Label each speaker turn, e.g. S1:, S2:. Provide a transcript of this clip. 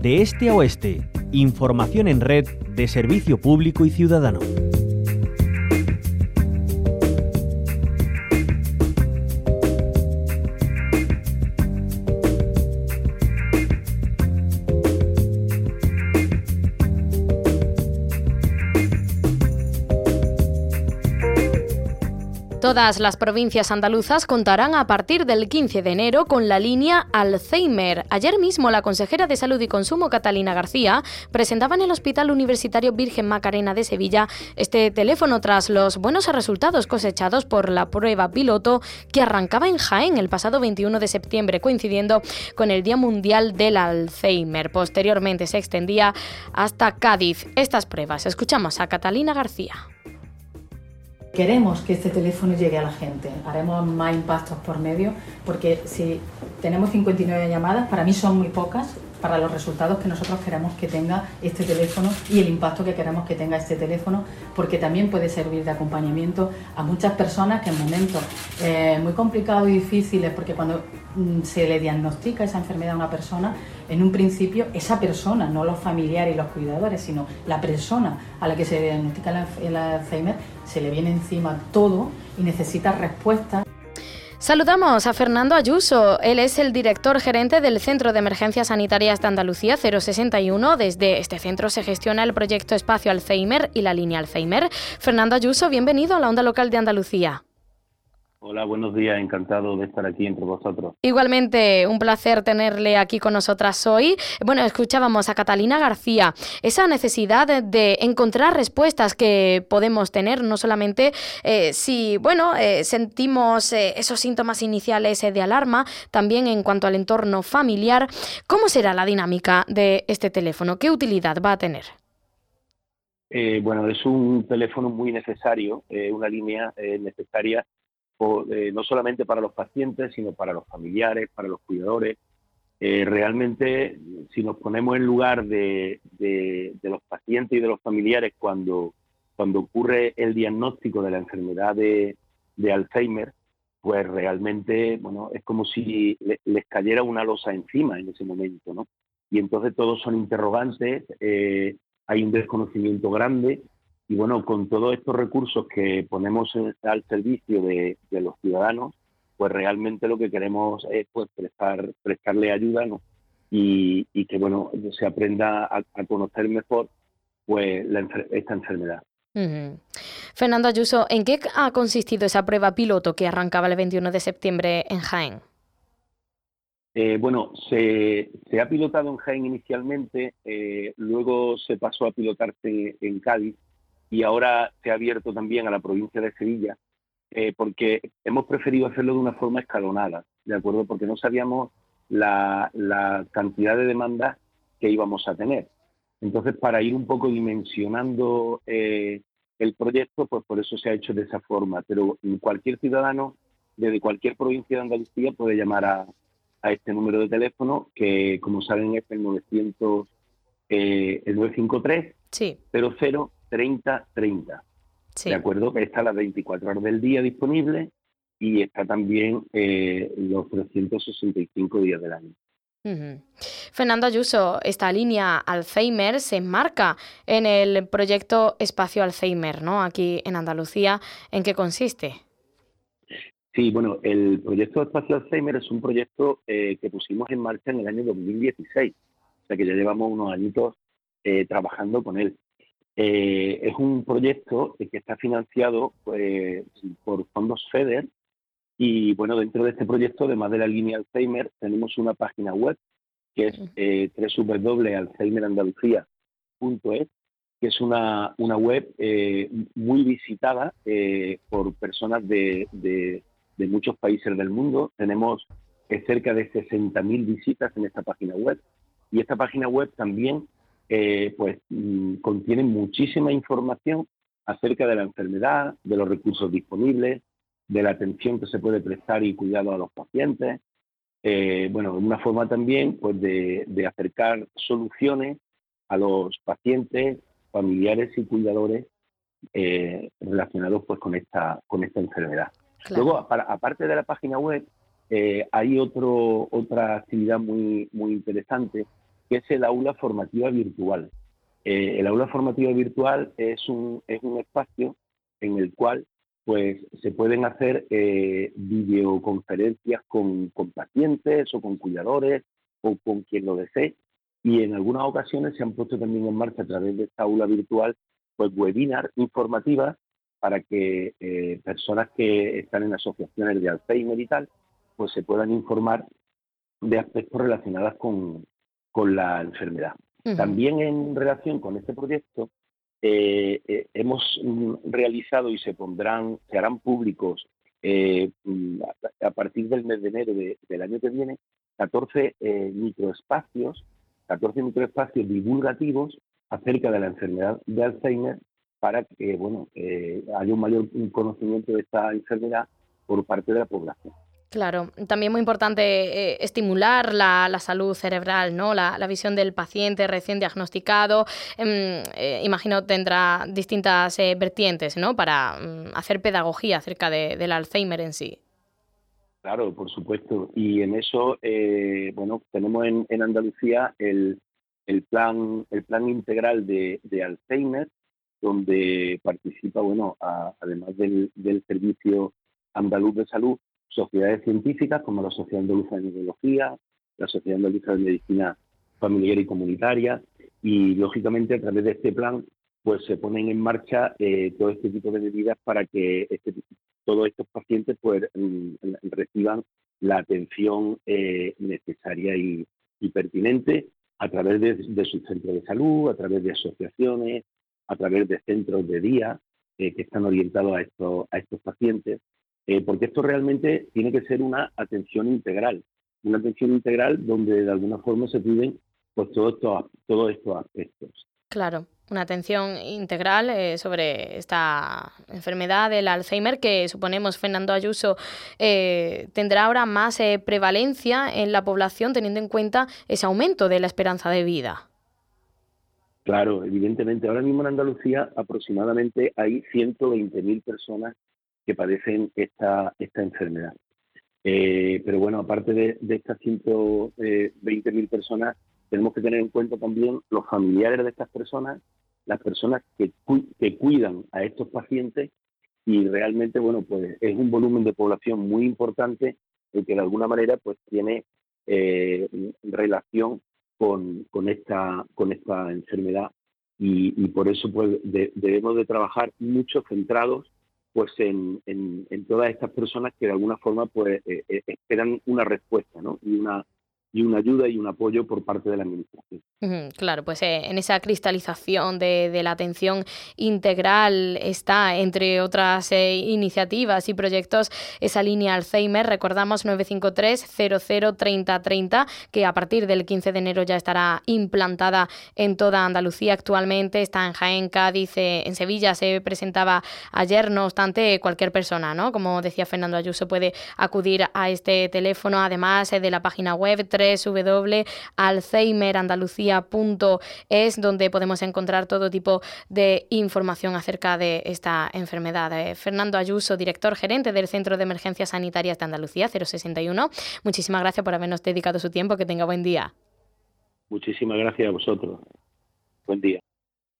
S1: de este a oeste. Información en red de servicio público y ciudadano.
S2: Todas las provincias andaluzas contarán a partir del 15 de enero con la línea Alzheimer. Ayer mismo la consejera de Salud y Consumo, Catalina García, presentaba en el Hospital Universitario Virgen Macarena de Sevilla este teléfono tras los buenos resultados cosechados por la prueba piloto que arrancaba en Jaén el pasado 21 de septiembre, coincidiendo con el Día Mundial del Alzheimer. Posteriormente se extendía hasta Cádiz. Estas pruebas. Escuchamos a Catalina García.
S3: Queremos que este teléfono llegue a la gente, haremos más impactos por medio, porque si tenemos 59 llamadas, para mí son muy pocas, para los resultados que nosotros queremos que tenga este teléfono y el impacto que queremos que tenga este teléfono, porque también puede servir de acompañamiento a muchas personas que en momentos eh, muy complicados y difíciles, porque cuando mm, se le diagnostica esa enfermedad a una persona, en un principio esa persona, no los familiares y los cuidadores, sino la persona a la que se diagnostica el Alzheimer, se le viene encima todo y necesita respuestas.
S2: Saludamos a Fernando Ayuso. Él es el director gerente del Centro de Emergencias Sanitarias de Andalucía 061. Desde este centro se gestiona el proyecto Espacio Alzheimer y la línea Alzheimer. Fernando Ayuso, bienvenido a la onda local de Andalucía.
S4: Hola, buenos días, encantado de estar aquí entre vosotros.
S2: Igualmente, un placer tenerle aquí con nosotras hoy. Bueno, escuchábamos a Catalina García, esa necesidad de encontrar respuestas que podemos tener, no solamente eh, si, bueno, eh, sentimos eh, esos síntomas iniciales de alarma, también en cuanto al entorno familiar. ¿Cómo será la dinámica de este teléfono? ¿Qué utilidad va a tener?
S4: bueno, es un teléfono muy necesario, una línea necesaria eh, no solamente para los pacientes, sino para los familiares, para los cuidadores. Eh, realmente, si nos ponemos en lugar de, los pacientes y de los familiares cuando, cuando ocurre el diagnóstico de la enfermedad de, Alzheimer, pues realmente, bueno, es como si les cayera una losa encima en ese momento, ¿no? Y entonces todos son interrogantes, eh, hay un desconocimiento grande y bueno, con todos estos recursos que ponemos al servicio de, los ciudadanos, pues realmente lo que queremos es pues prestar, prestarle ayuda ¿no? y, que bueno se aprenda a, conocer mejor pues esta enfermedad.
S2: Fernando Ayuso, ¿en qué ha consistido esa prueba piloto que arrancaba el 21 de septiembre en Jaén?
S4: Eh, bueno, se, ha pilotado en Jaén inicialmente, eh, luego se pasó a pilotarse en Cádiz y ahora se ha abierto también a la provincia de Sevilla, eh, porque hemos preferido hacerlo de una forma escalonada, ¿de acuerdo? Porque no sabíamos la, cantidad de demandas que íbamos a tener. Entonces, para ir un poco dimensionando eh, el proyecto, pues por eso se ha hecho de esa forma. Pero cualquier ciudadano, desde cualquier provincia de Andalucía, puede llamar a, este número de teléfono, que como saben es el 900, eh, el 953
S2: sí.
S4: 00 30-30. ¿De acuerdo? Que está las 24 horas del día disponible y está también eh, los 365 días del año.
S2: Fernando Ayuso, esta línea Alzheimer se enmarca en el proyecto Espacio Alzheimer, ¿no? Aquí en Andalucía. ¿En qué consiste?
S4: Sí, bueno, el proyecto Espacio Alzheimer es un proyecto eh, que pusimos en marcha en el año 2016, o sea que ya llevamos unos añitos eh, trabajando con él. Eh, es un proyecto que está financiado pues, por fondos FEDER. Y bueno, dentro de este proyecto, además de la línea Alzheimer, tenemos una página web que es eh, www.alzheimerandalucía.es, que es una, una web eh, muy visitada eh, por personas de, de, muchos países del mundo. Tenemos cerca de 60.000 visitas en esta página web. Y esta página web también eh, pues mm, contiene muchísima información acerca de la enfermedad, de los recursos disponibles, de la atención que se puede prestar y cuidado a los pacientes. Eh, bueno, una forma también pues de, acercar soluciones a los pacientes, familiares y cuidadores eh, relacionados pues con esta con esta enfermedad. Luego, aparte de la página web, hay otro, otra actividad muy muy interesante que es el aula formativa virtual. el aula formativa virtual es un, es un espacio en el cual pues se pueden hacer videoconferencias con, con, pacientes o con cuidadores o con quien lo desee y en algunas ocasiones se han puesto también en marcha a través de esta aula virtual pues webinars informativas para que eh, personas que están en asociaciones de Alzheimer y tal pues se puedan informar de aspectos relacionados con, la enfermedad. También en relación con este proyecto eh, eh, hemos realizado y se pondrán, se harán públicos a, partir del mes de enero del año que viene 14 microespacios 14 microespacios divulgativos acerca de la enfermedad de Alzheimer para que bueno haya un mayor conocimiento de esta enfermedad por parte de la población.
S2: Claro, también muy importante eh, estimular la, salud cerebral, ¿no? La, visión del paciente recién diagnosticado. Em, eh, imagino tendrá distintas eh, vertientes, ¿no? Para mm, hacer pedagogía acerca del Alzheimer en sí.
S4: Claro, por supuesto. Y en eso, eh, bueno, tenemos en, Andalucía el, plan el plan integral de, Alzheimer, donde participa, bueno, además del, Servicio Andaluz de Salud, sociedades científicas como la Sociedad Andaluza de Neurología, la Sociedad Andaluza de Medicina Familiar y Comunitaria, y lógicamente a través de este plan pues se ponen en marcha eh, todo este tipo de medidas para que este, todos estos pacientes pues mm, reciban la atención eh, necesaria y, pertinente a través de, sus centros de salud, a través de asociaciones, a través de centros de día eh, que están orientados a a estos pacientes, eh, porque esto realmente tiene que ser una atención integral, una atención integral donde de alguna forma se piden pues, todos estos, todos estos aspectos.
S2: Claro una atención integral eh, sobre esta enfermedad del Alzheimer que suponemos Fernando Ayuso eh, tendrá ahora más eh, prevalencia en la población teniendo en cuenta ese aumento de la esperanza de vida.
S4: Claro, evidentemente. Ahora mismo en Andalucía aproximadamente hay 120.000 personas que padecen esta, esta enfermedad. pero bueno, aparte de, de estas 120.000 personas, tenemos que tener en cuenta también los familiares de estas personas las personas que, que cuidan a estos pacientes y realmente, bueno, pues es un volumen de población muy importante el que de alguna manera pues tiene eh, relación con, con, esta, con esta enfermedad y, por eso pues debemos de trabajar mucho centrados pues en, en, todas estas personas que de alguna forma pues eh, eh, esperan una respuesta ¿no? y una y una ayuda y un apoyo por parte de la Administración.
S2: claro, pues eh, en esa cristalización de, la atención integral está, entre otras eh, iniciativas y proyectos, esa línea Alzheimer. Recordamos 953-003030, que a partir del 15 de enero ya estará implantada en toda Andalucía actualmente. Está en Jaén, Cádiz, eh, en Sevilla se presentaba ayer. No obstante, cualquier persona, ¿no? Como decía Fernando Ayuso, puede acudir a este teléfono, además de la página web www.alzheimerandalucía.es, donde podemos encontrar todo tipo de información acerca de esta enfermedad. Eh, Fernando Ayuso, director gerente del Centro de Emergencias Sanitarias de Andalucía, 061. Muchísimas gracias por habernos dedicado su tiempo. Que tenga buen día.
S4: Muchísimas gracias a vosotros. Buen día.